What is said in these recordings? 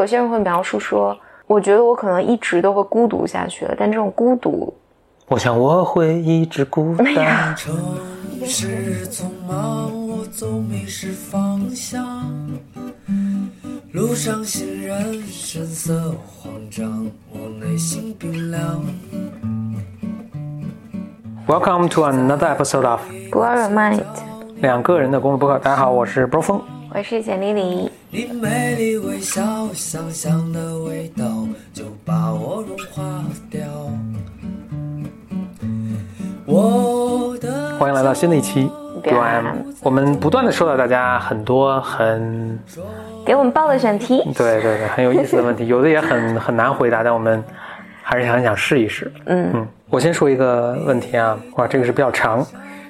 有些人会描述说，我觉得我可能一直都会孤独下去了，但这种孤独，我想我会一直孤单。城市匆忙，我总迷失方向。路上行人神色慌张，我内心冰凉。Welcome to another episode of b o r Mind，两个人的公路博客。大家好，我是波峰。我是简丽丽。你美丽微笑，香香的味道就把我融化掉。我的欢迎来到新的一期别 UM。我们不断的收到大家很多很给我们报的选题，对对对很有意思的问题，有的也很很难回答，但我们还是很想试一试。嗯嗯，我先说一个问题啊，哇，这个是比较长，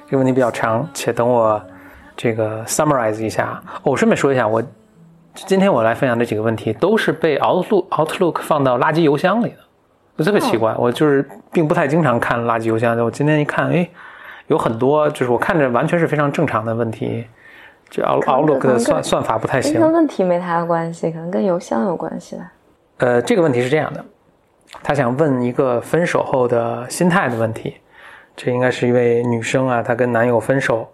这个问题比较长，且等我这个 summarize 一下。哦，我顺便说一下，我今天我来分享这几个问题都是被 Outlook Outlook 放到垃圾邮箱里的，就特别奇怪。我就是并不太经常看垃圾邮箱，我今天一看，哎，有很多就是我看着完全是非常正常的问题，这 Out Outlook 的算算法不太行。跟问题没太大关系，可能跟邮箱有关系吧。呃，这个问题是这样的，他想问一个分手后的心态的问题。这应该是一位女生啊，她跟男友分手，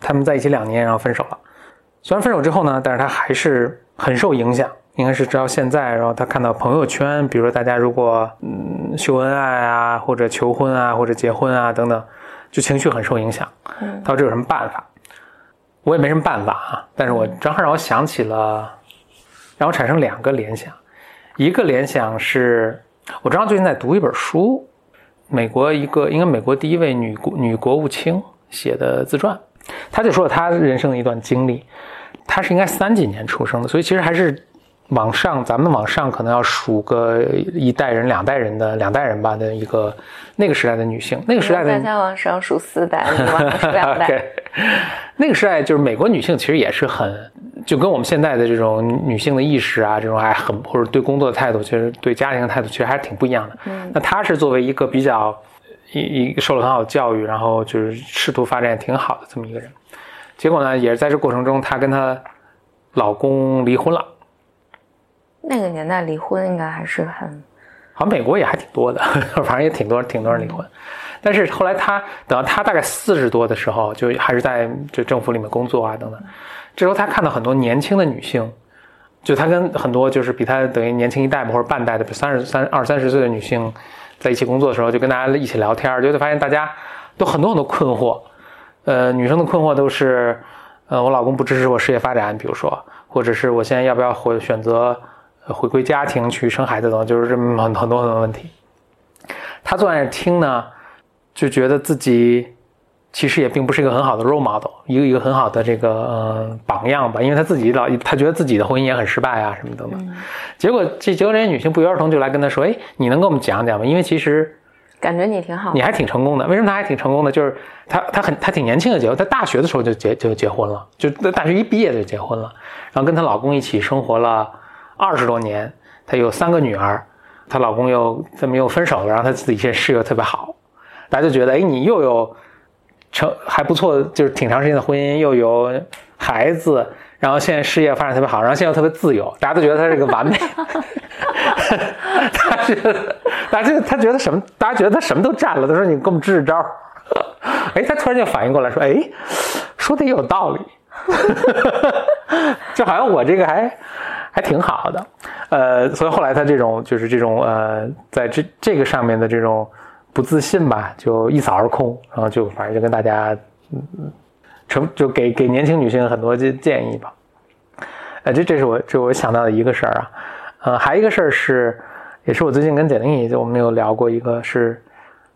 他们在一起两年，然后分手了。虽然分手之后呢，但是他还是很受影响，应该是直到现在。然后他看到朋友圈，比如说大家如果嗯秀恩爱啊，或者求婚啊，或者结婚啊等等，就情绪很受影响。嗯她说这有什么办法？我也没什么办法啊，但是我正好让我想起了，让我产生两个联想。一个联想是，我正好最近在读一本书，美国一个应该美国第一位女国女国务卿写的自传，她就说了她人生的一段经历。他是应该三几年出生的，所以其实还是往上，咱们往上可能要数个一代人、两代人的两代人吧的一个那个时代的女性，那个时代的大家往上数四代，你往上数两代。那个时代就是美国女性其实也是很，就跟我们现在的这种女性的意识啊，这种还很或者对工作的态度，其实对家庭的态度其实还是挺不一样的。嗯那她是作为一个比较一一个受了很好的教育，然后就是仕途发展也挺好的这么一个人，结果呢，也是在这过程中，她跟她老公离婚了。那个年代离婚应该还是很好像美国也还挺多的，反正也挺多挺多人离婚。但是后来她等到她大概四十多的时候，就还是在就政府里面工作啊等等。这时候她看到很多年轻的女性，就她跟很多就是比她等于年轻一代吧或者半代的三十三二三十岁的女性在一起工作的时候，就跟大家一起聊天，就会发现大家都很多很多困惑。呃，女生的困惑都是，呃，我老公不支持我事业发展，比如说，或者是我现在要不要回选择回归家庭去生孩子等，就是这么很很多很多问题。她坐在那听呢，就觉得自己其实也并不是一个很好的 role model，一个一个很好的这个呃榜样吧，因为她自己老她觉得自己的婚姻也很失败啊什么等等。结果这结果这些女性不约而同就来跟她说：“哎，你能跟我们讲讲吗？因为其实。”感觉你挺好你。还挺成功的。为什么她还挺成功的？就是她她很她挺年轻的结婚，他大学的时候就结就结婚了，就大学一毕业就结婚了，然后跟她老公一起生活了二十多年，她有三个女儿，她老公又这么又分手了，然后她自己现在事业特别好，大家就觉得哎，你又有成还不错，就是挺长时间的婚姻，又有孩子。然后现在事业发展特别好，然后现在又特别自由，大家都觉得他是个完美。他觉得，大家觉得他觉得什么？大家觉得他什么都占了。他说：“你给我们支支招。”哎，他突然就反应过来说：“哎，说的也有道理。”就好像我这个还还挺好的，呃，所以后来他这种就是这种呃，在这这个上面的这种不自信吧，就一扫而空，然后就反正就跟大家嗯成就给给年轻女性很多建建议吧。呃，这这是我这我想到的一个事儿啊，呃，还有一个事儿是，也是我最近跟简玲就我们有聊过，一个是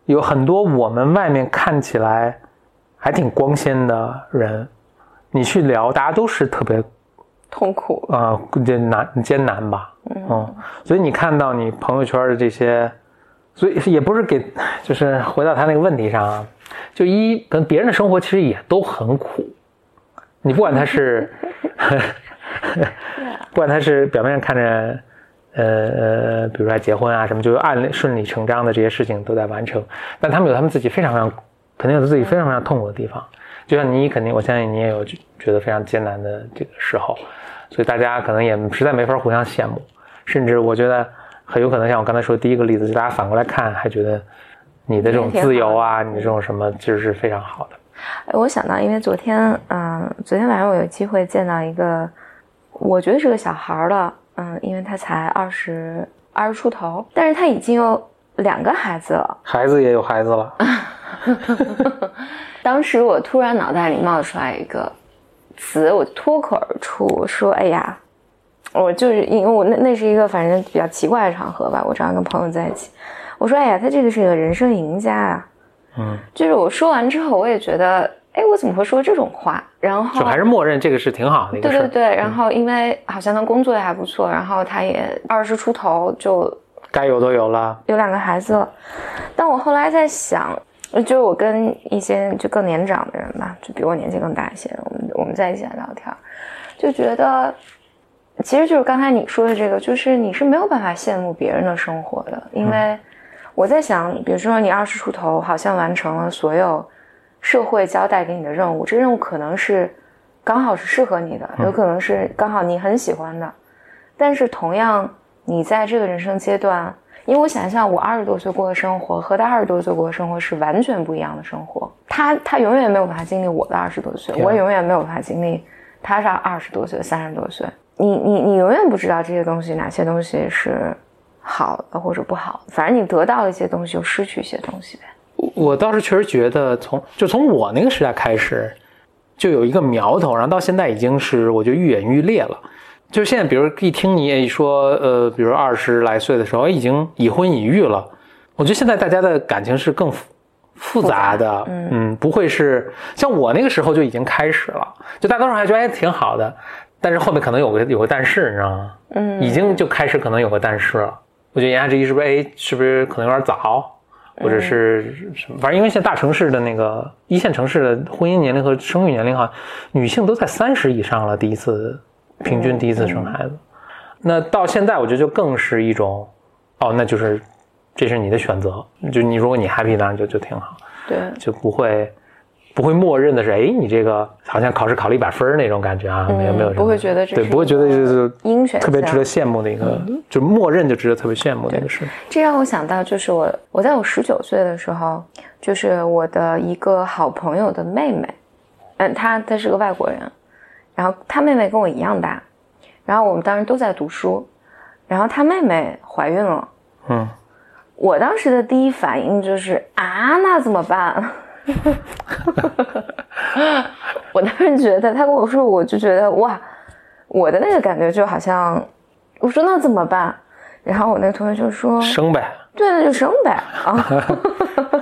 有很多我们外面看起来还挺光鲜的人，你去聊，大家都是特别痛苦，啊，艰难艰难吧，嗯，所以你看到你朋友圈的这些，所以也不是给，就是回到他那个问题上啊，就一跟别人的生活其实也都很苦，你不管他是，不管他是表面上看着，呃呃，比如说结婚啊什么，就按顺理成章的这些事情都在完成，但他们有他们自己非常非常，肯定有自己非常非常痛苦的地方。就像你肯定，我相信你也有觉得非常艰难的这个时候，所以大家可能也实在没法互相羡慕。甚至我觉得很有可能像我刚才说的第一个例子，就大家反过来看，还觉得你的这种自由啊，你的这种什么，其实是非常好的。哎，我想到，因为昨天，嗯、昨天晚上我有机会见到一个，我觉得是个小孩儿了，嗯，因为他才二十二十出头，但是他已经有两个孩子了。孩子也有孩子了，当时我突然脑袋里冒出来一个词，我脱口而出，我说：“哎呀，我就是因为我那那是一个反正比较奇怪的场合吧，我正好跟朋友在一起，我说：哎呀，他这个是个人生赢家啊。”嗯，就是我说完之后，我也觉得，哎，我怎么会说这种话？然后就还是默认这个是挺好的一个。对对对，然后因为好像他工作也还不错，然后他也二十出头就该有都有了。有两个孩子了。但我后来在想，就是我跟一些就更年长的人吧，就比我年纪更大一些，我们我们在一起来聊天，就觉得其实就是刚才你说的这个，就是你是没有办法羡慕别人的生活的，因为我在想，比如说你二十出头，好像完成了所有社会交代给你的任务，这任务可能是刚好是适合你的，有可能是刚好你很喜欢的，但是同样，你在这个人生阶段，因为我想象我二十多岁过的生活和他二十多岁过的生活是完全不一样的生活。他他永远没有办法经历我的二十多岁，对我永远没有办法经历他是二十多岁、三十多岁。你你你永远不知道这些东西哪些东西是好的或者不好的，反正你得到了一些东西，就失去一些东西呗。我倒是确实觉得从，就从我那个时代开始，就有一个苗头，然后到现在已经是我觉得愈演愈烈了。就是现在，比如一听你也说，呃，比如二十来岁的时候，哎已经已婚已育了，我觉得现在大家的感情是更复复杂的，杂嗯嗯，不会是像我那个时候就已经开始了，就大多数还觉得哎挺好的，但是后面可能有个有个但是，你知道吗？嗯，已经就开始可能有个但是了。我觉得言下之意是不是哎，是不是可能有点早，或者是什么？反正因为现在大城市的那个一线城市的婚姻年龄和生育年龄哈，女性都在三十以上了，第一次平均第一次生孩子。那到现在我觉得就更是一种，哦，那就是这是你的选择，就你如果你 happy 当然就就挺好，对，就不会。不会默认的是，哎，你这个好像考试考了一百分儿那种感觉啊，没有没有，不会觉得这对，不会觉得就是鹰选项特别值得羡慕的一个，就默认就值得特别羡慕的一个事。这让我想到，就是我我在我十九岁的时候，就是我的一个好朋友的妹妹，嗯，她她是个外国人，然后她妹妹跟我一样大，然后我们当时都在读书，然后她妹妹怀孕了，嗯，我当时的第一反应就是啊，那怎么办？我当时觉得，他跟我说，我就觉得哇，我的那个感觉就好像，我说那怎么办？然后我那个同学就说，生呗，对，那就生呗啊。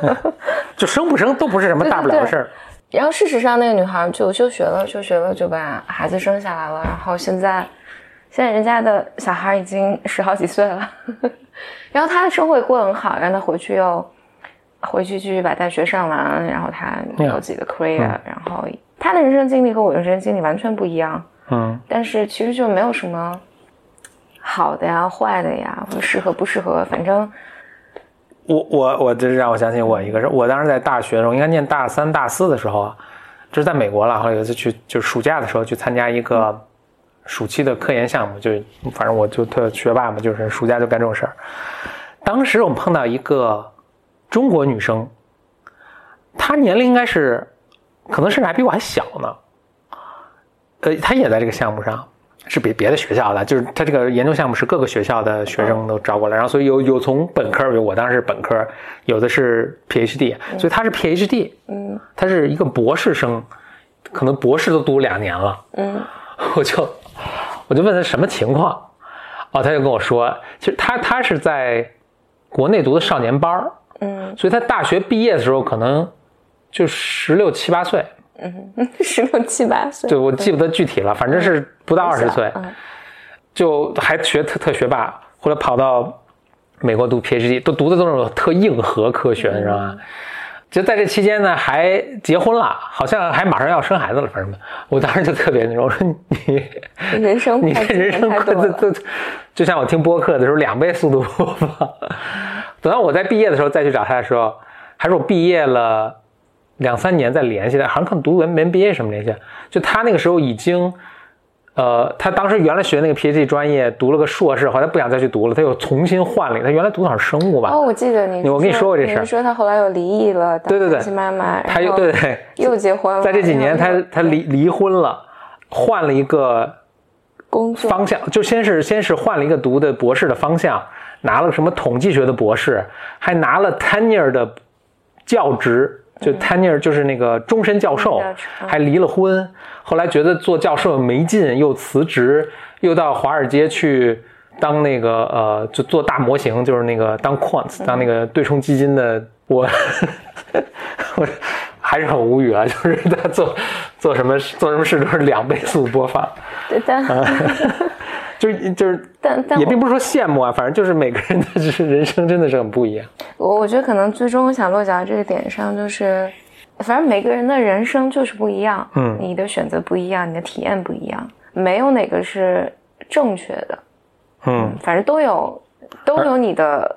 就生不生都不是什么 大不了的事儿。然后事实上，那个女孩就休学了，休学了就把孩子生下来了。然后现在，现在人家的小孩已经十好几岁了，然后她的生活也过得很好，让她回去又回去继续把大学上完，然后他有自己的 career，、然后他的人生经历和我的人生经历完全不一样。嗯，但是其实就没有什么好的呀、坏的呀，或者适合不适合，反正我我我这让我想起我一个事，我当时在大学的时候，应该念大三大四的时候啊，这是在美国了。后来有一次去，就是暑假的时候去参加一个暑期的科研项目，就反正我就特学霸嘛，就是暑假就干这种事儿。当时我们碰到一个中国女生，她年龄应该是，可能甚至还比我还小呢。呃，她也在这个项目上，是别别的学校的，就是她这个研究项目是各个学校的学生都招过来，然后所以有有从本科，比如我当时是本科，有的是 PhD，所以她是 PhD，嗯。她是一个博士生，可能博士都读两年了，嗯。我就我就问她什么情况，哦，她就跟我说，其实她她是在国内读的少年班儿嗯。所以他大学毕业的时候可能就十六七八岁，嗯，十六七八岁，对我记不得具体了，反正是不到二十岁，嗯。就还学特特学霸，后来跑到美国读 PhD，都读的都是特硬核科学，你知道吗？就在这期间呢，还结婚了，好像还马上要生孩子了，反正我当时就特别那种，我说你人生你太这人生快就就就像我听播客的时候两倍速度播放。等到我在毕业的时候再去找他的时候，还是我毕业了两三年再联系的，好像可能读文没毕业什么联系。就他那个时候已经呃，他当时原来学那个 PhD 专业，读了个硕士，后来不想再去读了，他又重新换了一个。他原来读的是生物吧？哦，我记得你，我跟你说过这事儿你说他后来又离异了，对对对妈妈，他又对对，又结婚了，在这几年他他离离婚了，换了一个工作方向，就先是先是换了一个读的博士的方向，拿了什么统计学的博士，还拿了 tenure 的教职，就 tenure 就是那个终身教授还离了婚。后来觉得做教授没劲，又辞职，又到华尔街去当那个呃，就做大模型，就是那个当 quant，当那个对冲基金的我。我还是很无语啊，就是他做做什么做什么事都是两倍速播放，对但 就是就是但但也并不是说羡慕啊，反正就是每个人的 就是人生真的是很不一样。我我觉得可能最终想落脚在这个点上，就是反正每个人的人生就是不一样，嗯你的选择不一样，你的体验不一样，没有哪个是正确的，嗯，反正都有都有你的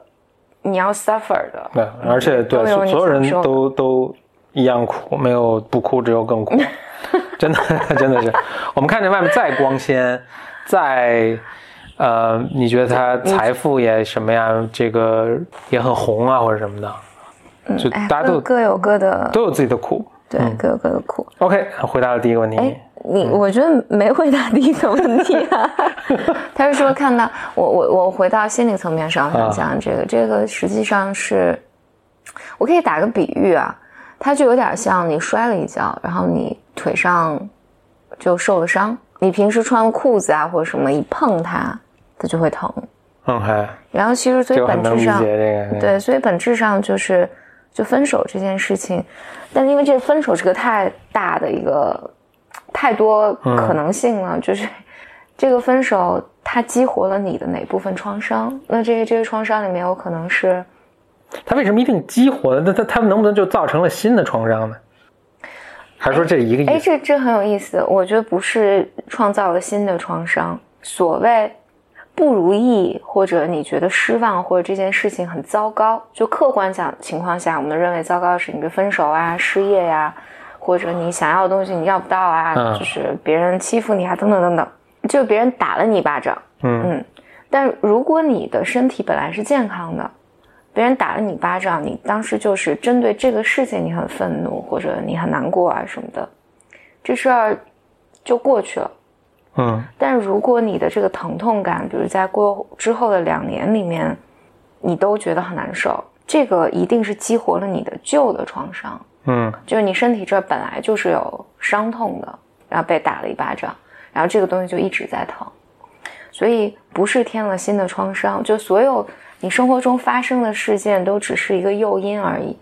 你要 suffer 的，对，而且对有所所有人都都一样苦，没有不哭，只有更苦，真的 真的是。我们看着外面再光鲜，再呃，你觉得他财富也什么呀？这个也很红啊，或者什么的，就哎，大家都各各有各的，都有自己的苦。对，各有各的苦。OK，回答了第一个问题。哎，你嗯我觉得没回答第一个问题啊。他是说看到我我我回到心理层面上啊想讲这个，这个实际上是，我可以打个比喻啊，它就有点像你摔了一跤，然后你腿上就受了伤，你平时穿裤子啊或者什么一碰它，它就会疼。OK，然后其实所以本质上解这个。对，所以本质上就是就分手这件事情，但是因为这分手是个太大的一个太多可能性了，就是这个分手它激活了你的哪部分创伤？那这个这个创伤里面有可能是他为什么一定激活呢？那他他能不能就造成了新的创伤呢？还说这一个哎，意思？这这很有意思。我觉得不是创造了新的创伤，所谓不如意或者你觉得失望或者这件事情很糟糕，就客观讲情况下，我们认为糟糕的是你的分手啊、失业呀、或者你想要的东西你要不到啊，嗯就是别人欺负你啊，等等等等，就别人打了你一巴掌，嗯嗯。但如果你的身体本来是健康的，别人打了你巴掌，你当时就是针对这个事情你很愤怒或者你很难过啊什么的，这事儿就过去了。嗯。但如果你的这个疼痛感，比如在过之后的两年里面，你都觉得很难受，这个一定是激活了你的旧的创伤，嗯。就是你身体这本来就是有伤痛的，然后被打了一巴掌，然后这个东西就一直在疼，所以不是添了新的创伤，就所有你生活中发生的事件都只是一个诱因而已。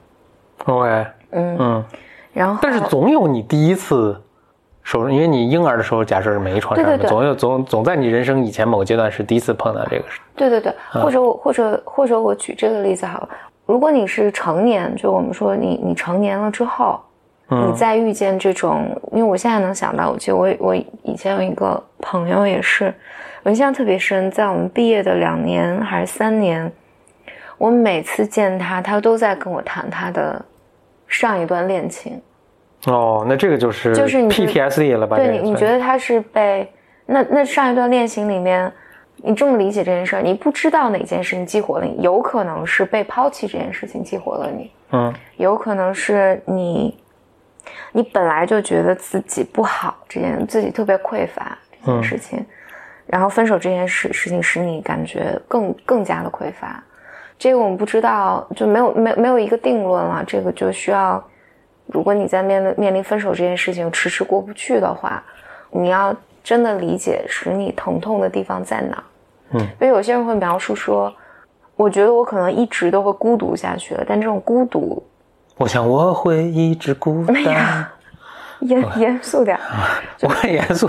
，OK，嗯，嗯，然后但是总有你第一次手，因为你婴儿的时候假设是没创伤的，对对对。总有总总在你人生以前某个阶段是第一次碰到这个事。对对对，嗯。或者我或者或者我举这个例子好了，如果你是成年，就我们说你你成年了之后，嗯。你再遇见这种，因为我现在能想到，我记得我我以前有一个朋友也是，我印象特别深，在我们毕业的两年还是三年，我每次见他，他都在跟我谈他的上一段恋情。哦，那这个就是就是你 PTSD 了吧？对你，你觉得他是被那那上一段恋情里面，你这么理解这件事儿，你不知道哪件事情激活了你，有可能是被抛弃这件事情激活了你，嗯有可能是你你本来就觉得自己不好，这件自己特别匮乏这件事情，然后分手这件事事情使你感觉更更加的匮乏。这个我们不知道，就没有没没有一个定论了。这个就需要，如果你在面临面临分手这件事情迟迟过不去的话，你要真的理解使你疼痛的地方在哪。嗯，因为有些人会描述说，我觉得我可能一直都会孤独下去了，但这种孤独我想我会一直孤单。严严肃点，我很严肃，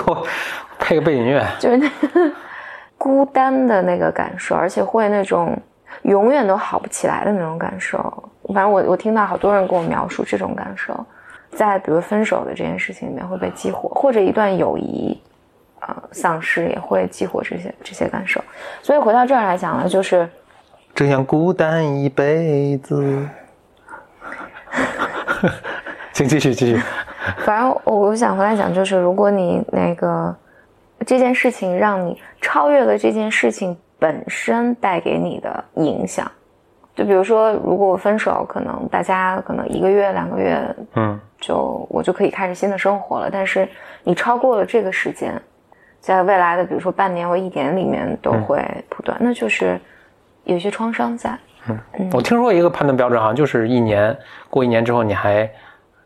配个背景乐。就是那个 孤单的那个感受，而且会那种永远都好不起来的那种感受。反正我我听到好多人跟我描述这种感受，在比如分手的这件事情里面会被激活，或者一段友谊啊、呃丧失也会激活这些这些感受。所以回到这儿来讲呢，就是这样孤单一辈子。请继续继续。反正我我想回来讲，就是如果你那个这件事情让你超越了这件事情本身带给你的影响。就比如说，如果我分手，可能大家可能一个月、两个月，嗯，就我就可以开始新的生活了。但是你超过了这个时间，在未来的比如说半年或一年里面都会不断，那就是有些创伤在。嗯我听说一个判断标准，好像就是一年过一年之后，你还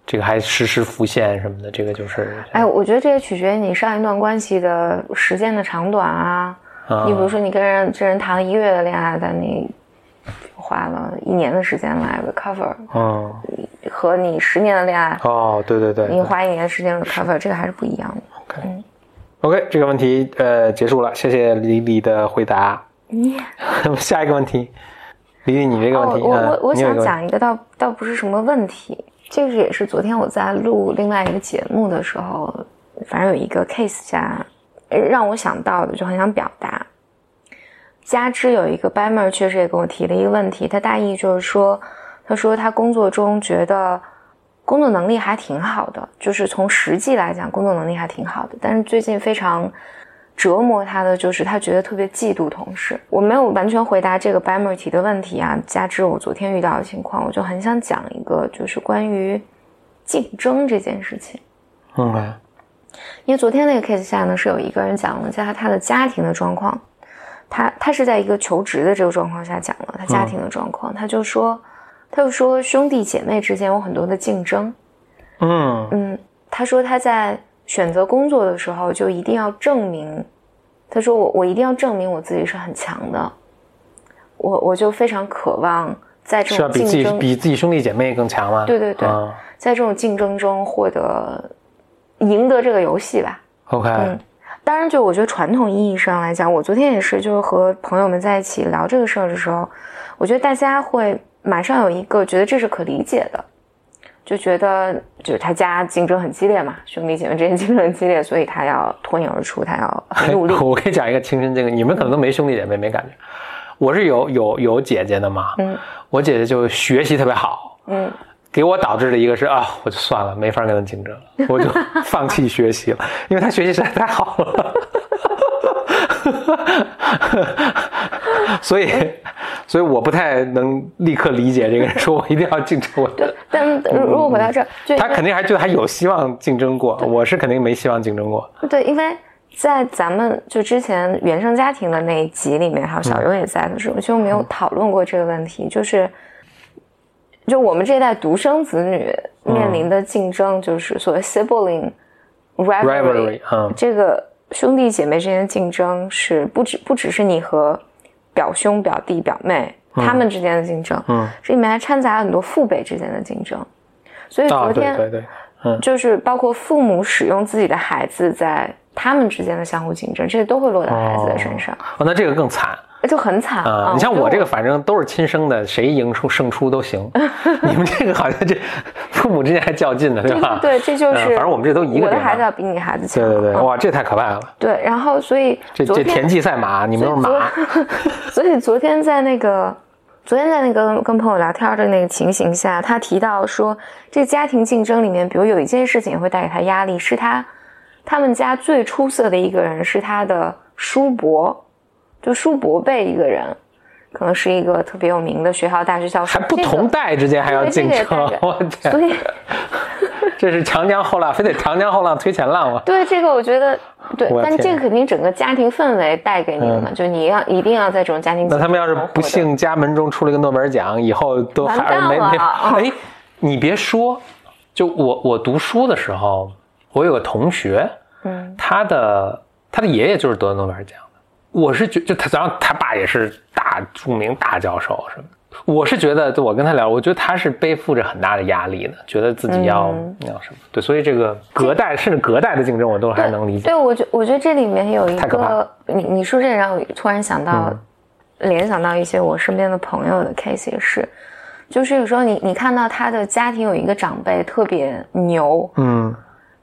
这个还实时浮现什么的，这个就是哎，我觉得这也取决于你上一段关系的时间的长短啊。啊你比如说，你跟人这人谈了一个月的恋爱，但你花了一年的时间来 recover，嗯和你十年的恋爱，哦，对对对你花一年的时间 recover，这个还是不一样的。，OK OK，这个问题呃结束了，谢谢李李的回答。下一个问题，李李你这个问题，哦、我嗯我我想讲一个倒倒不是什么问题，这个也是昨天我在录另外一个节目的时候，反正有一个 case 下让我想到的，就很想表达。加之有一个 b a m e r 确实也跟我提了一个问题，他大意就是说，他说他工作中觉得工作能力还挺好的，就是从实际来讲工作能力还挺好的，但是最近非常折磨他的就是他觉得特别嫉妒同事。我没有完全回答这个 e r 提的问题啊，加之我昨天遇到的情况，我就很想讲一个就是关于竞争这件事情。嗯因为昨天那个 case 下呢，是有一个人讲了他他的家庭的状况，他他是在一个求职的这个状况下讲了他家庭的状况，他就说，他就说兄弟姐妹之间有很多的竞争，嗯。嗯，他说他在选择工作的时候就一定要证明，他说我我一定要证明我自己是很强的，我我就非常渴望在这是要比自己种竞争，比自己兄弟姐妹更强吗？对对对嗯在这种竞争中获得赢得这个游戏吧。，OK，嗯当然，就我觉得传统意义上来讲，我昨天也是，就是和朋友们在一起聊这个事儿的时候，我觉得大家会马上有一个觉得这是可理解的，就觉得就是他家竞争很激烈嘛，兄弟姐妹之间竞争很激烈，所以他要脱颖而出，他要很努力。我可以讲一个亲身经历，你们可能都没兄弟姐妹，没感觉。我是有有有姐姐的嘛，嗯我姐姐就学习特别好，嗯，给我导致的一个是啊，我就算了，没法跟她竞争了，我就 放弃学习了，因为她学习实在太好了。所以，所以我不太能立刻理解这个人说我一定要竞争我对。但如果回到这儿，就他肯定还觉得还有希望竞争过，我是肯定没希望竞争过。对，因为在咱们就之前原生家庭的那一集里面，还有小优也在的时候，其实我们有讨论过这个问题，就是就我们这一代独生子女面临的竞争，就是所谓 sibling rivalry，, Rivalry，嗯这个兄弟姐妹之间的竞争是不只不只是你和表兄、表弟、表妹他们之间的竞争，嗯，这里面还掺杂了很多父辈之间的竞争，所以啊，昨天、对对对，嗯。就是包括父母使用自己的孩子在他们之间的相互竞争，这些都会落到孩子的身上，哦，那这个更惨就很惨啊！你像我这个，反正都是亲生的，谁赢出胜出都行。你们这个好像这父母之间还较劲呢，对吧？对对，这就是、嗯反正我们这都一个我的孩子要比你孩子强，对对对，嗯哇，这太可怕了！对，然后所以这这田忌赛马，你们都是马。所以昨天在那个，昨天在那个跟朋友聊天的那个情形下，他提到说，这家庭竞争里面，比如有一件事情会带给他压力，是他他们家最出色的一个人是他的叔伯，就叔伯辈一个人，可能是一个特别有名的学校大学教授，还不同代之间还要竞争我天！所以这是长江后浪，非得长江后浪推前浪嘛？对这个我觉得对，但是这个肯定整个家庭氛围带给你的嘛，就你要一定要在这种家庭那他们要是不幸家门中出了个诺贝尔奖，以后都还完蛋没没了 哎，你别说，就我我读书的时候，我有个同学，嗯他的他的爷爷就是得诺贝尔奖的。我是觉就他，然后他爸也是大著名大教授什么的。我是觉得，就我跟他聊，我觉得他是背负着很大的压力的，觉得自己要、嗯要什么。对，所以这个隔代甚至隔代的竞争，我都还能理解。对，我觉我觉得这里面有一个，你你说这让我突然想到，嗯联想到一些我身边的朋友的 case 也是，就是有时候你你看到他的家庭有一个长辈特别牛，嗯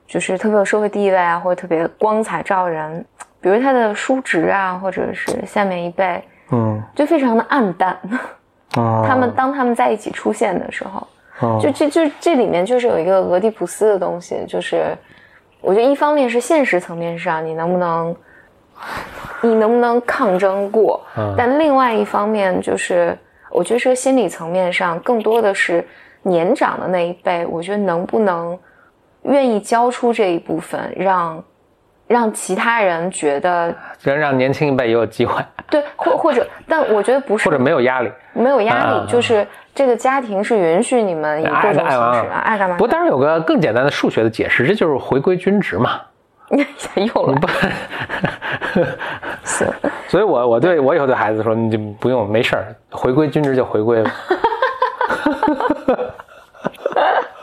就是特别有社会地位啊，或者特别光彩照人，比如他的叔侄啊，或者是下面一辈，嗯，就非常的暗淡。啊 他们当他们在一起出现的时候，哦就这就这里面就是有一个俄狄浦斯的东西，就是我觉得一方面是现实层面上你能不能你能不能抗争过？嗯但另外一方面就是，我觉得这个心理层面上，更多的是年长的那一辈，我觉得能不能愿意交出这一部分，让让其他人觉得让让年轻一辈也有机会，对，或或者，但我觉得不是。或者没有压力。没有压力，啊就是这个家庭是允许你们以各种形式啊，爱干嘛不过当然有个更简单的数学的解释，这就是回归均值嘛。又了。不，行，所以我我对我以后对孩子说，你就不用没事儿，回归均值就回归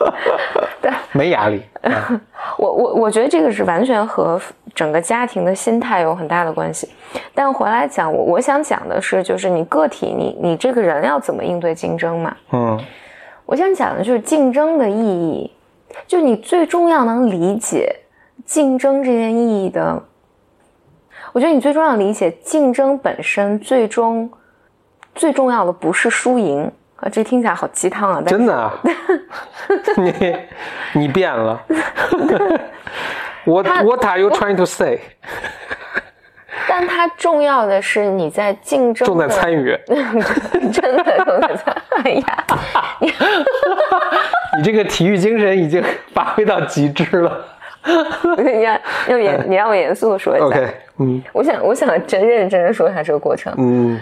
了，没压力。啊我我我觉得这个是完全和整个家庭的心态有很大的关系。但回来讲，我我想讲的是，就是你个体，你你这个人要怎么应对竞争嘛？嗯我想讲的就是竞争的意义，就你最重要能理解竞争这件意义的。我觉得你最重要理解竞争本身，最终最重要的不是输赢啊，这听起来好鸡汤啊，但真的啊，你你变了。What What are you trying to say？但它重要的是你在竞争重在的参与。真的重在参，哎呀，你这个体育精神已经发挥到极致了。你让用严，你让我严肃的说一下。OK，嗯我想，我想真认真的说一下这个过程，嗯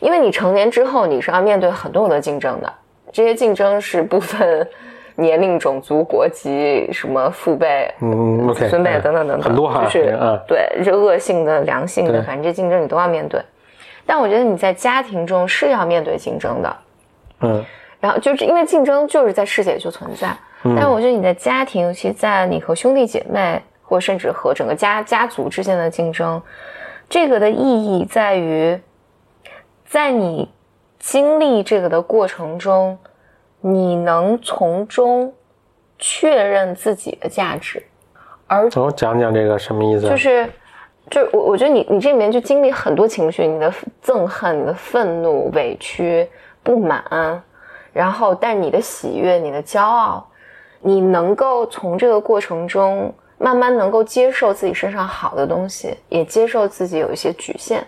因为你成年之后，你是要面对很多很多竞争的，这些竞争是不分 年龄、种族、国籍，什么父辈、嗯孙辈嗯等等等等，很多哈就是嗯对，这恶性的、良性的，反正这竞争你都要面对。但我觉得你在家庭中是要面对竞争的，嗯。然后就是因为竞争就是在世界就存在，但是我觉得你在家庭，尤其在你和兄弟姐妹，或甚至和整个家家族之间的竞争，这个的意义在于，在你经历这个的过程中，你能从中确认自己的价值，而我讲讲这个什么意思？就是，就是我我觉得你你这里面就经历很多情绪，你的憎恨、你的愤怒、委屈、不满，然后但你的喜悦、你的骄傲，你能够从这个过程中慢慢能够接受自己身上好的东西，也接受自己有一些局限，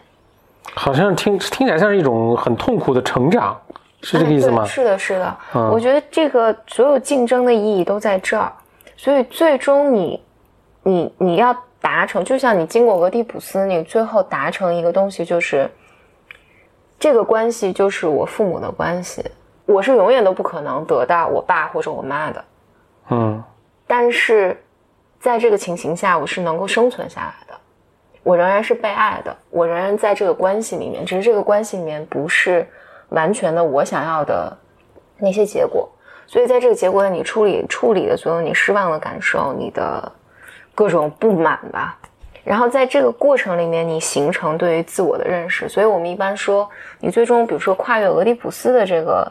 好像听听起来像是一种很痛苦的成长，是这个意思吗哎？是的，是的。嗯我觉得这个所有竞争的意义都在这儿，所以最终你，你你要达成，就像你经过俄狄浦斯，你最后达成一个东西，就是这个关系就是我父母的关系，我是永远都不可能得到我爸或者我妈的，嗯但是在这个情形下，我是能够生存下来的，我仍然是被爱的，我仍然在这个关系里面，只是这个关系里面不是完全的我想要的那些结果，所以在这个结果里，你处理处理的所有你失望的感受，你的各种不满吧。然后在这个过程里面，你形成对于自我的认识。所以我们一般说，你最终比如说跨越俄狄浦斯的这个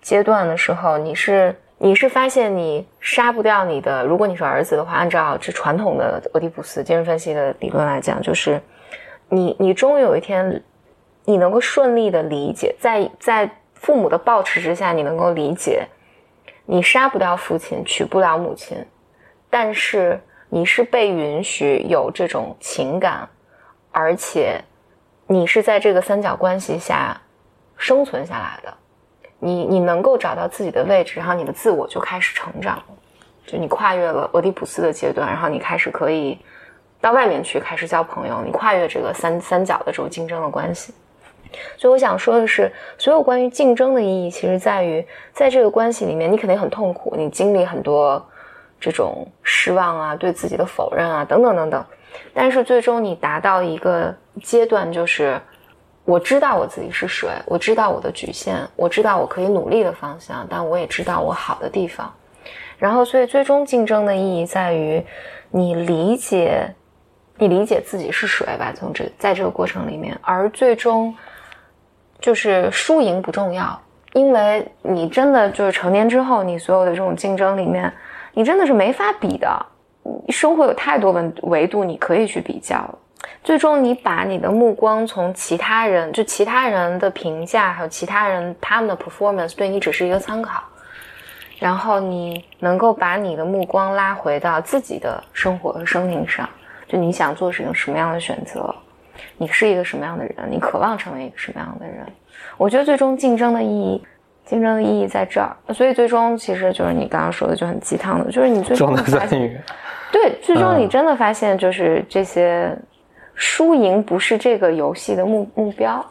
阶段的时候，你是你是发现你杀不掉你的，如果你是儿子的话，按照这传统的俄狄浦斯精神分析的理论来讲，就是你你终于有一天，你能够顺利的理解，在在父母的抱持之下，你能够理解，你杀不掉父亲，娶不了母亲，但是你是被允许有这种情感，而且你是在这个三角关系下生存下来的。你你能够找到自己的位置，然后你的自我就开始成长，就你跨越了俄狄浦斯的阶段，然后你开始可以到外面去开始交朋友，你跨越这个三三角的这种竞争的关系。所以我想说的是，所有关于竞争的意义，其实在于在这个关系里面，你肯定很痛苦，你经历很多这种失望啊、对自己的否认啊等等等等，但是最终你达到一个阶段，就是我知道我自己是谁，我知道我的局限，我知道我可以努力的方向，但我也知道我好的地方。然后，所以最终竞争的意义在于你理解，你理解自己是谁吧。从这在这个过程里面，而最终就是输赢不重要，因为你真的就是成年之后，你所有的这种竞争里面，你真的是没法比的。生活有太多维维度你可以去比较。最终，你把你的目光从其他人，就其他人的评价，还有其他人他们的 performance 对你只是一个参考，然后你能够把你的目光拉回到自己的生活和生命上，就你想做什么什么样的选择，你是一个什么样的人，你渴望成为一个什么样的人。我觉得最终竞争的意义，竞争的意义在这儿。所以最终其实就是你刚刚说的就很鸡汤的，就是你最终的发现，对，最终你真的发现就是这些输赢不是这个游戏的目目标。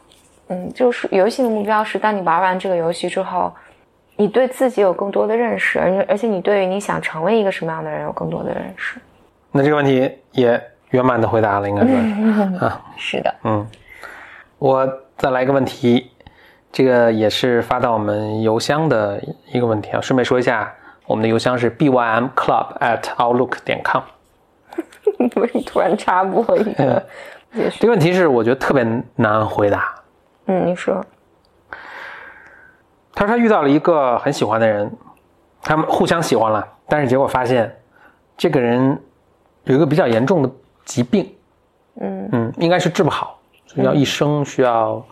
嗯，就是游戏的目标是，当你玩完这个游戏之后，你对自己有更多的认识，而而且你对于你想成为一个什么样的人有更多的认识。那这个问题也圆满的回答了，应该说是。啊，是的，嗯，我再来一个问题，这个也是发到我们邮箱的一个问题啊。顺便说一下，我们的邮箱是 bym club at outlook 点 com。为什么突然插播一个？这个问题是我觉得特别难回答。嗯，你说，他说他遇到了一个很喜欢的人，他们互相喜欢了，但是结果发现这个人有一个比较严重的疾病，嗯嗯，应该是治不好，所以要一生需要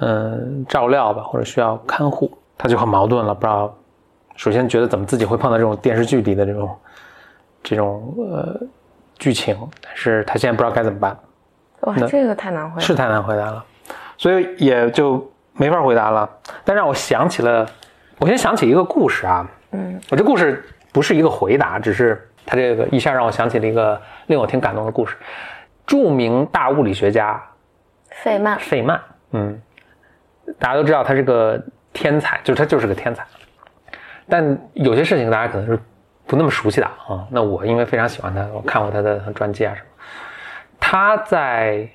嗯照料吧，或者需要看护，他就很矛盾了，不知道首先觉得怎么自己会碰到这种电视剧里的这种这种呃剧情，但是他现在不知道该怎么办，哇，这个太难回答。是太难回答了，所以也就没法回答了。但让我想起了，我先想起一个故事啊，嗯我这故事不是一个回答，只是他这个一下让我想起了一个令我挺感动的故事。著名大物理学家费曼，费曼，嗯，大家都知道他是个天才，就是他就是个天才。但有些事情大家可能是不那么熟悉的啊。那我因为非常喜欢他，我看过他的传记啊什么。他在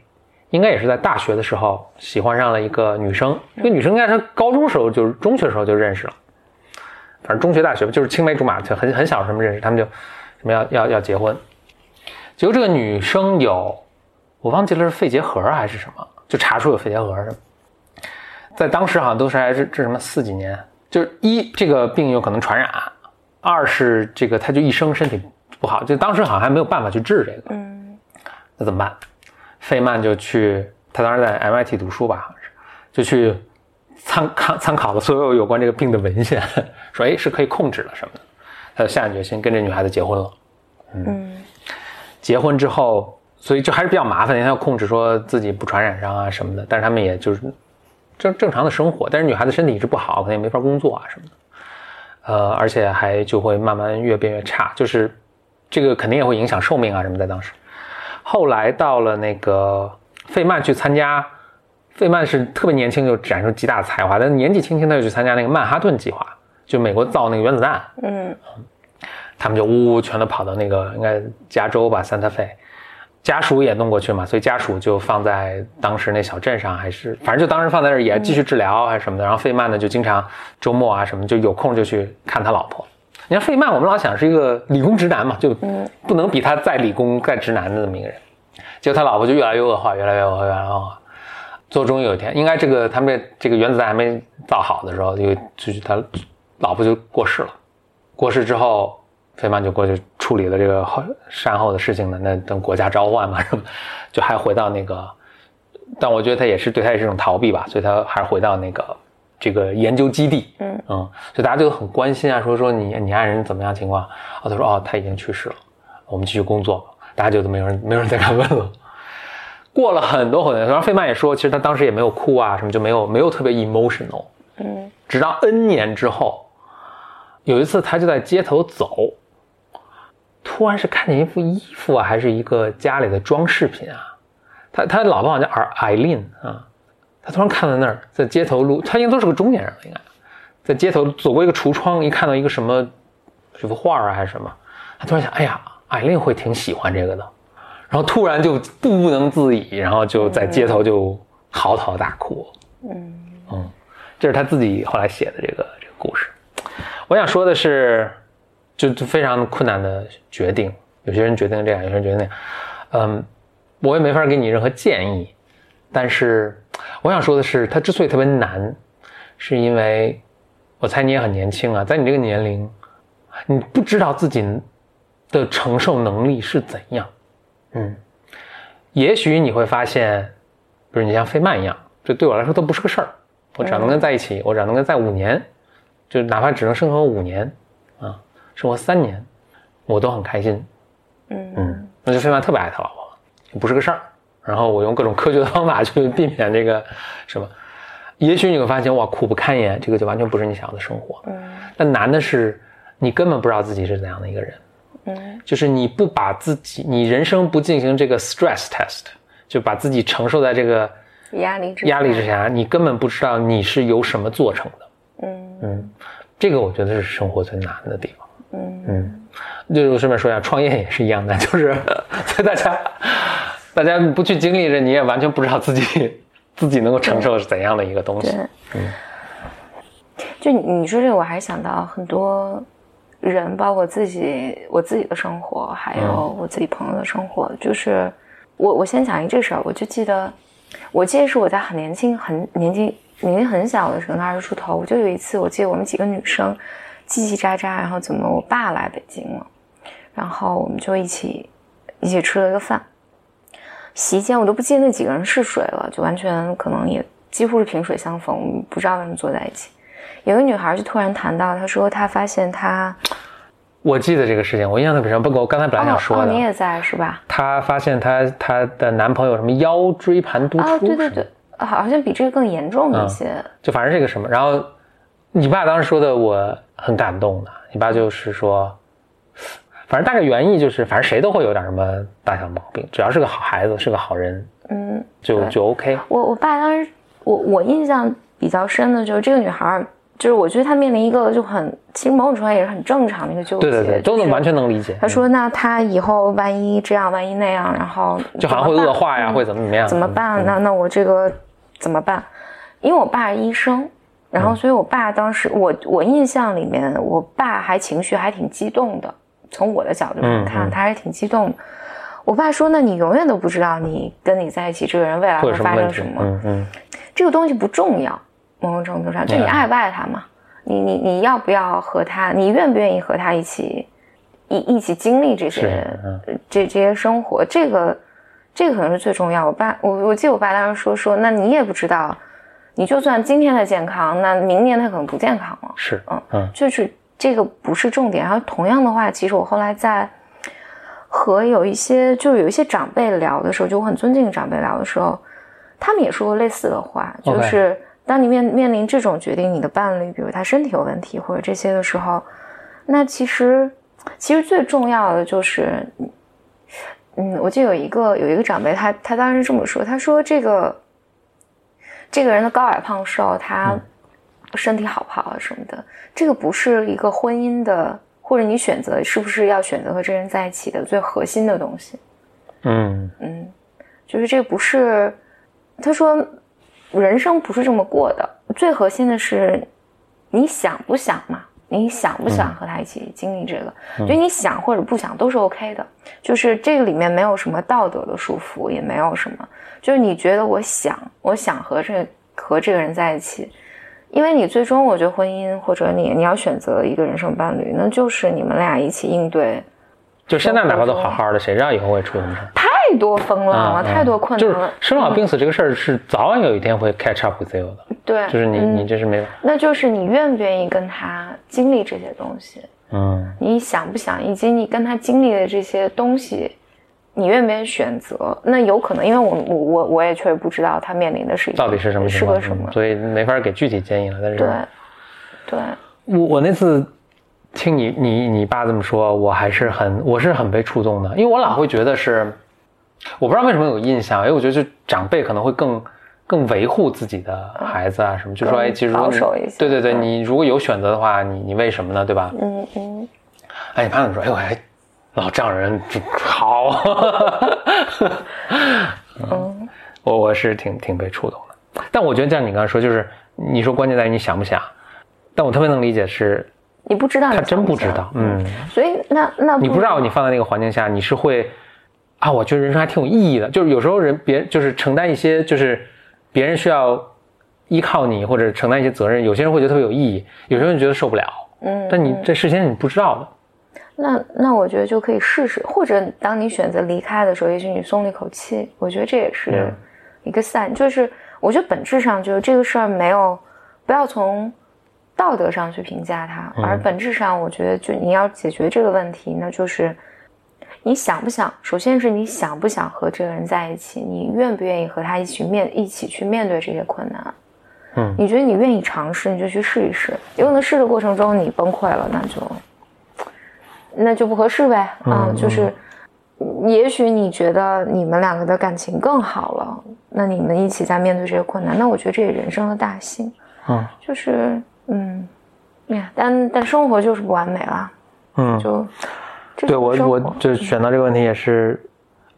应该也是在大学的时候喜欢上了一个女生，这个女生应该是高中时候就是中学时候就认识了，反正中学大学，就是青梅竹马，就很很小的时候认识，他们就什么要要要结婚。结果这个女生有我忘记了是肺结核还是什么，就查出有肺结核什么，在当时好像都是还是这什么四几年，就是一这个病有可能传染，二是这个他就一生身体不好，就当时好像还没有办法去治这个，嗯那怎么办？费曼就去，他当时在 MIT 读书吧，好像是，就去参看参考了所有有关这个病的文献，说哎是可以控制了什么的，他就下定决心跟这女孩子结婚了。嗯结婚之后，所以就还是比较麻烦，因为他要控制说自己不传染上啊什么的。但是他们也就是正正常的生活，但是女孩子身体一直不好，可能也没法工作啊什么的。呃，而且还就会慢慢越变越差，就是这个肯定也会影响寿命啊什么的。当时，后来到了那个费曼去参加，费曼是特别年轻就展示极大的才华，但是年纪轻轻他就去参加那个曼哈顿计划，就美国造那个原子弹。嗯他们就呜呜全都跑到那个应该加州吧，三塔费，家属也弄过去嘛，所以家属就放在当时那小镇上，还是反正就当时放在那儿也继续治疗还是什么的。然后费曼呢就经常周末啊什么就有空就去看他老婆。你看费曼，我们老想是一个理工直男嘛，就不能比他再理工再直男的这么一个人。结果他老婆就越来越恶化，越来越恶化，越来越恶化。最终有一天，应该这个他们这个原子弹还没造好的时候，就就是他老婆就过世了。过世之后，费曼就过去处理了这个后善后的事情呢，那等国家召唤嘛，是吧？就还回到那个，但我觉得他也是对他也是一种逃避吧，所以他还是回到那个这个研究基地，嗯嗯，所以大家就很关心啊，说说你你爱人怎么样情况？哦，他说哦他已经去世了，我们继续工作，大家就都没有人没有人再敢问了。过了很多很多年，然后费曼也说，其实他当时也没有哭啊，什么就没有没有特别 emotional，嗯直到 N 年之后，有一次他就在街头走，突然是看见一副衣服啊，还是一个家里的装饰品啊。他他老婆好像叫艾艾琳啊，他突然看到那儿在街头路，他应该都是个中年人了，应该在街头走过一个橱窗，一看到一个什么这幅画啊还是什么，他突然想，哎呀，艾琳会挺喜欢这个的，然后突然就不能自已，然后就在街头就嚎啕大哭。嗯嗯，这是他自己后来写的这个这个故事。我想说的是，就就非常困难的决定，有些人决定这样，有些人决定那样。嗯，我也没法给你任何建议，但是我想说的是，它之所以特别难，是因为我猜你也很年轻啊，在你这个年龄，你不知道自己的承受能力是怎样。嗯，也许你会发现，比如你像费曼一样，这对我来说都不是个事儿。我只要能跟在一起，我只要能跟在五年，就哪怕只能生活五年，啊，生活三年，我都很开心。嗯嗯，那就费曼特别爱他老婆，不是个事儿。然后我用各种科学的方法去避免这个什么。也许你会发现，哇，苦不堪言，这个就完全不是你想要的生活。嗯但难的是，你根本不知道自己是怎样的一个人。嗯就是你不把自己，你人生不进行这个 stress test，就把自己承受在这个压力之压力之下，你根本不知道你是由什么做成的。嗯嗯，这个我觉得是生活最难的地方。嗯嗯，就顺便说一下，创业也是一样的，就是大家大家不去经历着，你也完全不知道自己 自己能够承受是怎样的一个东西。对，就你你说这个，我还想到很多人，包括自己我自己的生活，还有我自己朋友的生活。就是我我先讲一这事儿，我就记得，我记得是我在很年轻、很年纪年纪很小的时候，二十出头，我就有一次，我记得我们几个女生叽叽喳喳，然后怎么我爸来北京了，然后我们就一起一起吃了一个饭。席间我都不记得那几个人是谁了，就完全可能也几乎是萍水相逢，不知道为什么坐在一起。有个女孩就突然谈到，她说她发现她我记得这个事情，我印象特别深。不过我刚才本来想说的，哦哦，你也在是吧？她发现她她的男朋友什么腰椎盘突出，哦，对对对，好像比这个更严重嗯一些。就反正是个什么。然后你爸当时说的我很感动的，你爸就是说，反正大概原意就是，反正谁都会有点什么大小毛病，只要是个好孩子，是个好人，嗯，就就 OK。我我爸当时，我我印象比较深的就是这个女孩，就是我觉得她面临一个就很，其实某种程度上也是很正常的一个纠结。对对对，都能完全能理解。他说：“那他以后万一这样，万一那样，然后就好像会恶化呀，嗯会怎么怎么样？怎么办？嗯那那我这个怎么办？因为我爸是医生，然嗯后所以我爸当时我我印象里面，我爸还情绪还挺激动的。从我的角度上看，嗯嗯他还挺激动的。我爸说：“那你永远都不知道你跟你在一起这个人未来会发生什？么。嗯嗯，这个东西不重要，某种程度上，就你嗯爱不爱他嘛？你你你要不要和他？你愿不愿意和他一起一一起经历这些这这些生活？这个这个可能是最重要。我爸我我记得我爸当时说说，那你也不知道，你就算今天的健康，那明年他可能不健康了。是嗯嗯就是这个不是重点。然后同样的话，其实我后来在和有一些就是有一些长辈聊的时候，就我很尊敬的长辈聊的时候，他们也说过类似的话，就是当你面面临这种决定，你的伴侣比如他身体有问题或者这些的时候，那其实其实最重要的就是，嗯，我记得有一个有一个长辈，他他当时这么说，他说这个这个人的高矮胖瘦，他身体好不好啊什么的，这个不是一个婚姻的，或者你选择是不是要选择和这人在一起的最核心的东西。嗯嗯，就是这不是，他说人生不是这么过的，最核心的是你想不想嘛？你想不想和他一起经历这个？就你想或者不想都是 OK 的，就是这个里面没有什么道德的束缚，也没有什么，就是你觉得我想，我想和这和这个人在一起，因为你最终我觉得婚姻或者你你要选择一个人生伴侣，那就是你们俩一起应对就现在哪怕都好好的，谁知道以后会出什么？太多风浪了，嗯太多困就是难了。生老病死这个事儿是早晚有一天会 catch up with you 的，对，就是你嗯你这是没有，那就是你愿不愿意跟他经历这些东西，嗯你想不想，以及你跟他经历的这些东西，你愿不愿意选择？那有可能，因为我我我我也确实不知道他面临的是一个到底是什么？是个什么嗯？所以没法给具体建议了。但是对，对，我我那次听你你你爸这么说，我还是很我是很被触动的，因为我老会觉得是，我不知道为什么有印象，因为我觉得就长辈可能会更更维护自己的孩子啊什么，就说更哎，其实如果你保守一些对对对，嗯你如果有选择的话，你你为什么呢？对吧？嗯嗯，哎，你妈怎么说？哎呦，哎，老丈人好，嗯，我我是挺挺被触动的。但我觉得像你刚才说，就是你说关键在于你想不想，但我特别能理解是你不知道，他真不知道，嗯，所以那那你不知道你放在那个环境下，你是会啊，我觉得人生还挺有意义的。就是有时候人别就是承担一些，就是别人需要依靠你或者承担一些责任，有些人会觉得特别有意义，有些人觉得受不了。嗯，但你嗯这事先你不知道的，那那我觉得就可以试试，或者当你选择离开的时候，也许你松了一口气。我觉得这也是嗯一个 sign，、就是我觉得本质上就是这个事儿没有不要从道德上去评价它，嗯而本质上我觉得就你要解决这个问题，那就是你想不想？首先是你想不想和这个人在一起？你愿不愿意和他一起面一起去面对这些困难？嗯你觉得你愿意尝试，你就去试一试。有可能试的过程中你崩溃了，那就那就不合适呗。啊、嗯就是也许你觉得你们两个的感情更好了，那你们一起在面对这些困难，那我觉得这也人生的大幸。嗯就是嗯，呀，但但生活就是不完美啦，嗯，就这对我我就选到这个问题也是，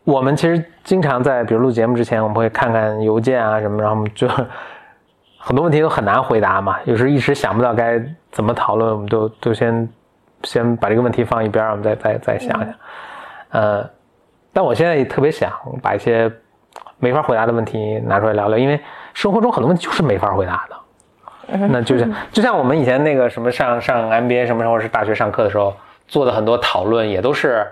我们其实经常在比如录节目之前，我们会看看邮件啊什么，然后我们就很多问题都很难回答嘛，有时候一时想不到该怎么讨论，我们都都先先把这个问题放一边，我们再再再想想。呃，但我现在也特别想把一些没法回答的问题拿出来聊聊，因为生活中很多问题就是没法回答的。那就像就像我们以前那个什么上上 MBA 什么时候是大学上课的时候做的很多讨论，也都是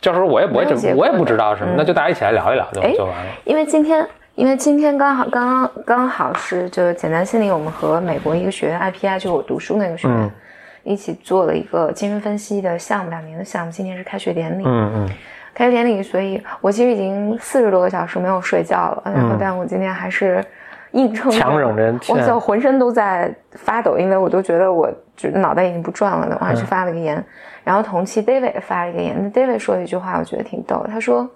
教授我也不会没有结果怎我也不知道什么，那就大家一起来聊一聊就哎就完了。因为今天，因为今天刚好刚刚刚好是就是简单心理，我们和美国一个学院 IPI，就我读书那个学院，嗯一起做了一个精神分析的项目，两年的项目，今天是开学典礼。嗯嗯开学典礼，所以我其实已经四十多个小时没有睡觉了，然后嗯但我今天还是硬撑着强忍着我就，浑身都在发抖，因为我都觉得我就脑袋已经不转了的。我还嗯去发了个言，然后同期 David 也发了一个言，那 David 说了一句话，我觉得挺逗的。他说，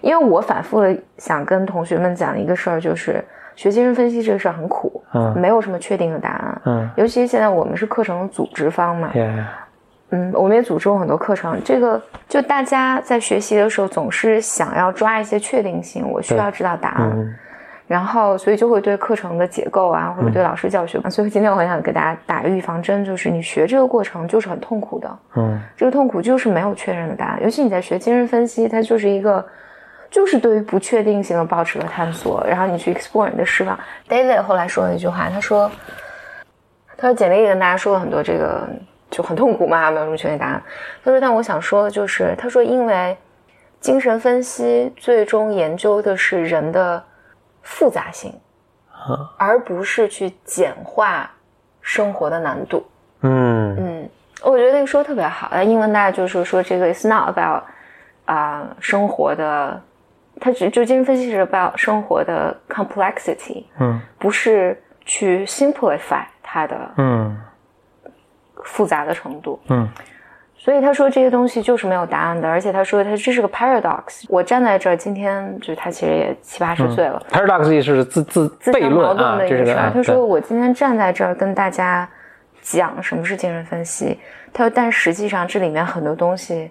因为我反复的想跟同学们讲一个事儿，就是学精神分析这个事儿很苦，嗯没有什么确定的答案。嗯尤其现在我们是课程的组织方嘛，也嗯，我们也组织过很多课程。这个就大家在学习的时候，总是想要抓一些确定性，我需要知道答案，嗯然后所以就会对课程的结构啊，或者对老师教学，所以今天我很想给大家打预防针，就是你学这个过程就是很痛苦的，嗯这个痛苦就是没有确认的答案，尤其你在学精神分析，它就是一个。就是对于不确定性的保持了探索，然后你去 explore 你的失望。David 后来说了一句话，他说：“他说简历也跟大家说了很多这个就很痛苦嘛，没有什么确定答案。他说，但我想说的就是，他说因为精神分析最终研究的是人的复杂性，而不是去简化生活的难度。嗯嗯，我觉得那个说的特别好。那英文大家就是说这个 is not about 啊、生活的，它只就精神分析是 about 生活的 complexity，嗯不是去 simplify 它的嗯复杂的程度。嗯所以他说这些东西就是没有答案的，而且他说他这是个 paradox。我站在这儿，今天就是他其实也七八十岁了，，paradox 意思是自自自相悖论啊，矛盾的一这是个事儿他说我今天站在这儿跟大家讲什么是精神分析，他说但实际上这里面很多东西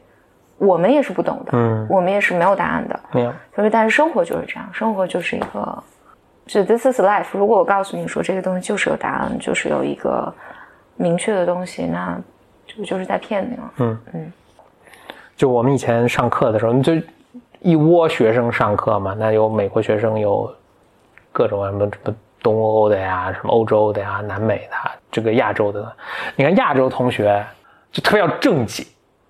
我们也是不懂的，嗯我们也是没有答案的。没有他说但是生活就是这样，生活就是一个，就 this is life。如果我告诉你说这个东西就是有答案，就是有一个明确的东西，那这不就是在骗你吗。嗯。嗯。就我们以前上课的时候，就一窝学生上课嘛，那有美国学生，有各种什么什么东欧的呀，什么欧洲的呀，南美的啊，这个亚洲的。你看亚洲同学就特别要正经，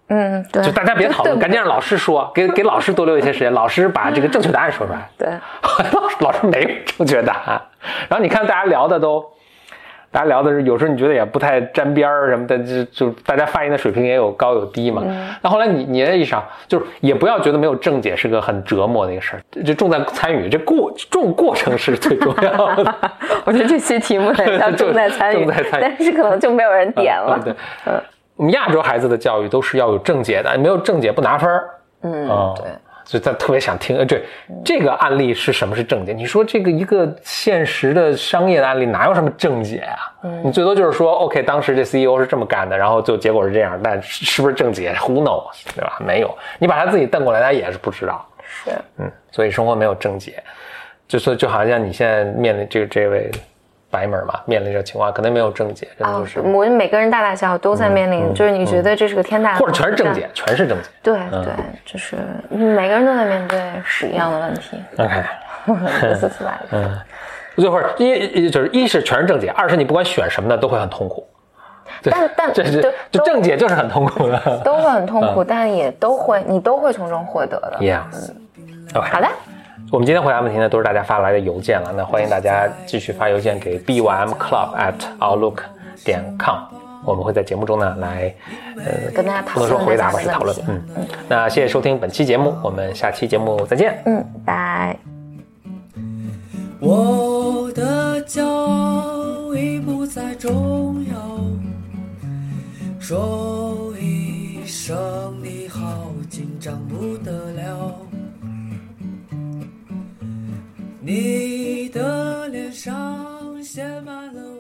嗯，对，就大家别 讨论，赶紧让老师说，给给老师多留一些时间，老师把这个正确答案说出来。对，老师老师没有正确答案，然后你看大家聊的都，大家聊的是有时候你觉得也不太沾边儿什么的，就就大家发言的水平也有高有低嘛。那、后来你你的意识上就是也不要觉得没有正解是个很折磨的一个事儿，就重在参与，这过重过程是最重要的。我觉得这期题目很像重在参与，重在参与但是可能就没有人点了。对，我们亚洲孩子的教育都是要有正解的，没有正解不拿分儿。嗯，哦对。所以他特别想听，呃，对，这个案例是什么是正解？你说这个一个现实的商业的案例哪有什么正解啊？你最多就是说，OK，当时这 CEO 是这么干的，然后就结果是这样，但是是不是正解？Who knows，对吧？没有，你把他自己瞪过来，他也是不知道。是，嗯，所以生活没有正解，就说就好像你现在面临这个这位白门嘛，面临这个情况，肯定没有正解，真的是，我们每个人大大小小都在面临，就是你觉得这是个天大的，或者全是正解，全是正解。对对，就是每个人都在面对屎一样的问题，OK。这是出来的。嗯，最后一就是一是全是正解，二是你不管选什么的都会很痛苦。但但 这是就正解就是很痛苦的。都会很痛苦，但也都会，你都会从中获得的。Yeah。OK，好的，我们今天回答问题呢，都是大家发来的邮件了。那欢迎大家继续发邮件给 bymclub at outlook 点 com。我们会在节目中呢来，呃，跟大家讨不能说论回答吧，是讨论嗯，那谢谢收听本期节目，我们下期节目再见。嗯，拜。我的骄傲已不再重要，说一声你好，紧张不得了。你的脸上写满了